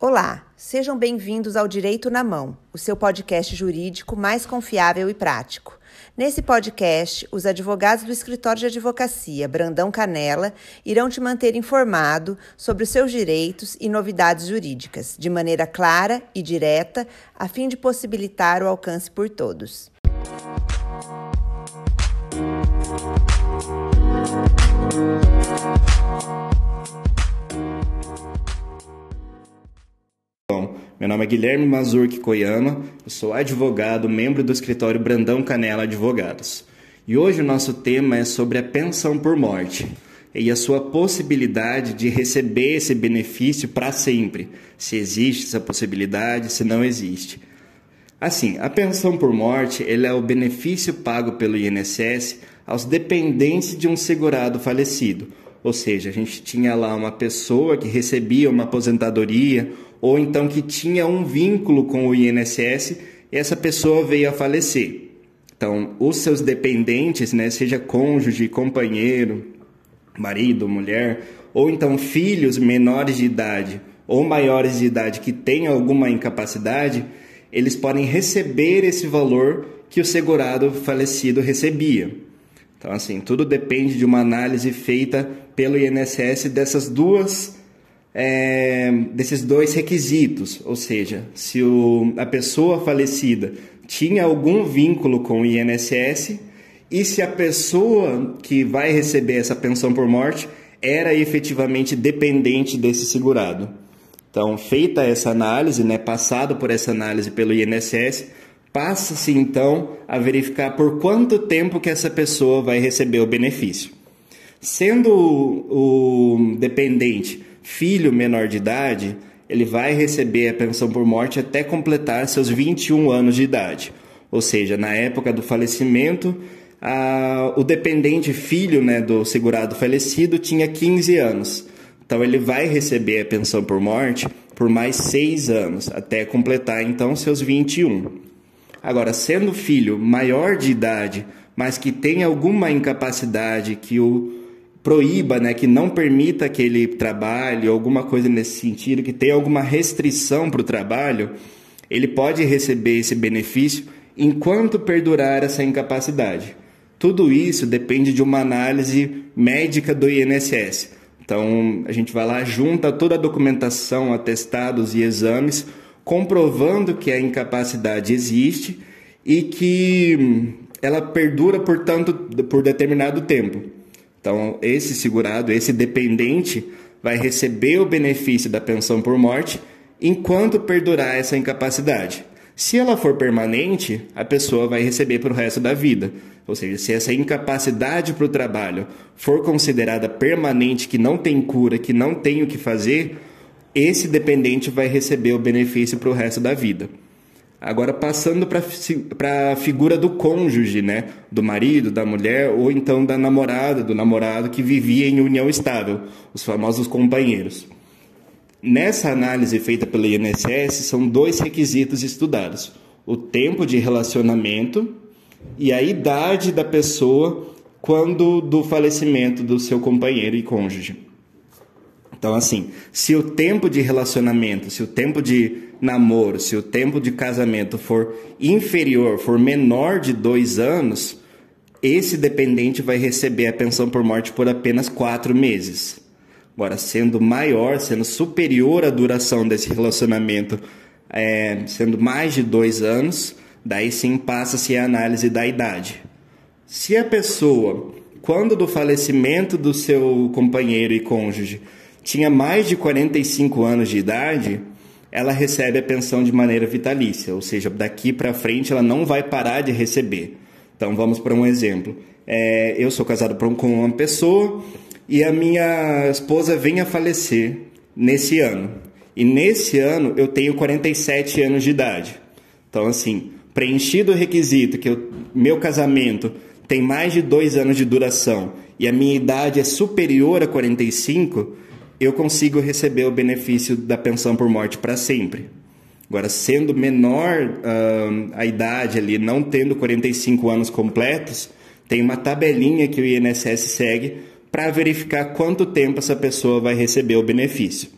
Olá, sejam bem-vindos ao Direito na Mão, o seu podcast jurídico mais confiável e prático. Nesse podcast, os advogados do escritório de advocacia Brandão Canela irão te manter informado sobre os seus direitos e novidades jurídicas, de maneira clara e direta, a fim de possibilitar o alcance por todos. Meu nome é Guilherme Mazurki Koyama, eu sou advogado, membro do escritório Brandão Canela Advogados. E hoje o nosso tema é sobre a pensão por morte e a sua possibilidade de receber esse benefício para sempre, se existe essa possibilidade, se não existe. Assim, a pensão por morte ele é o benefício pago pelo INSS aos dependentes de um segurado falecido. Ou seja, a gente tinha lá uma pessoa que recebia uma aposentadoria ou então que tinha um vínculo com o INSS essa pessoa veio a falecer. Então, os seus dependentes, né, seja cônjuge, companheiro, marido, mulher, ou então filhos menores de idade ou maiores de idade que tenham alguma incapacidade, eles podem receber esse valor que o segurado falecido recebia. Então, assim, tudo depende de uma análise feita pelo INSS dessas duas é, desses dois requisitos, ou seja, se o, a pessoa falecida tinha algum vínculo com o INSS e se a pessoa que vai receber essa pensão por morte era efetivamente dependente desse segurado. Então, feita essa análise, né, passado por essa análise pelo INSS, passa-se então a verificar por quanto tempo que essa pessoa vai receber o benefício. Sendo o, o dependente filho menor de idade, ele vai receber a pensão por morte até completar seus 21 anos de idade. Ou seja, na época do falecimento, a, o dependente filho né, do segurado falecido tinha 15 anos. Então ele vai receber a pensão por morte por mais seis anos, até completar então seus 21. Agora, sendo filho maior de idade, mas que tem alguma incapacidade que o proíba, né, que não permita que ele trabalhe, alguma coisa nesse sentido, que tenha alguma restrição para o trabalho, ele pode receber esse benefício enquanto perdurar essa incapacidade. Tudo isso depende de uma análise médica do INSS. Então, a gente vai lá, junta toda a documentação, atestados e exames, comprovando que a incapacidade existe e que ela perdura por, tanto, por determinado tempo. Então, esse segurado, esse dependente, vai receber o benefício da pensão por morte enquanto perdurar essa incapacidade. Se ela for permanente, a pessoa vai receber para o resto da vida. Ou seja, se essa incapacidade para o trabalho for considerada permanente, que não tem cura, que não tem o que fazer, esse dependente vai receber o benefício para o resto da vida. Agora, passando para a figura do cônjuge, né? Do marido, da mulher, ou então da namorada, do namorado que vivia em união estável, os famosos companheiros. Nessa análise feita pelo INSS, são dois requisitos estudados: o tempo de relacionamento e a idade da pessoa quando do falecimento do seu companheiro e cônjuge. Então, assim, se o tempo de relacionamento, se o tempo de namoro, se o tempo de casamento for inferior, for menor de dois anos, esse dependente vai receber a pensão por morte por apenas quatro meses. Agora, sendo maior, sendo superior a duração desse relacionamento, é, sendo mais de dois anos, daí sim passa-se a análise da idade. Se a pessoa, quando do falecimento do seu companheiro e cônjuge, tinha mais de 45 anos de idade, ela recebe a pensão de maneira vitalícia, ou seja, daqui para frente ela não vai parar de receber. Então vamos para um exemplo. É, eu sou casado com uma pessoa e a minha esposa vem a falecer nesse ano. E nesse ano eu tenho 47 anos de idade. Então, assim, preenchido o requisito que o meu casamento tem mais de dois anos de duração e a minha idade é superior a 45, eu consigo receber o benefício da pensão por morte para sempre. Agora, sendo menor uh, a idade ali, não tendo 45 anos completos, tem uma tabelinha que o INSS segue para verificar quanto tempo essa pessoa vai receber o benefício.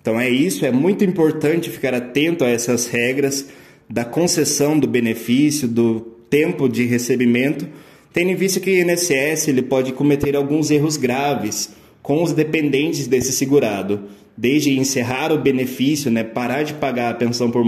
Então é isso, é muito importante ficar atento a essas regras da concessão do benefício, do tempo de recebimento, tendo em vista que o INSS ele pode cometer alguns erros graves com os dependentes desse segurado, desde encerrar o benefício, né, parar de pagar a pensão por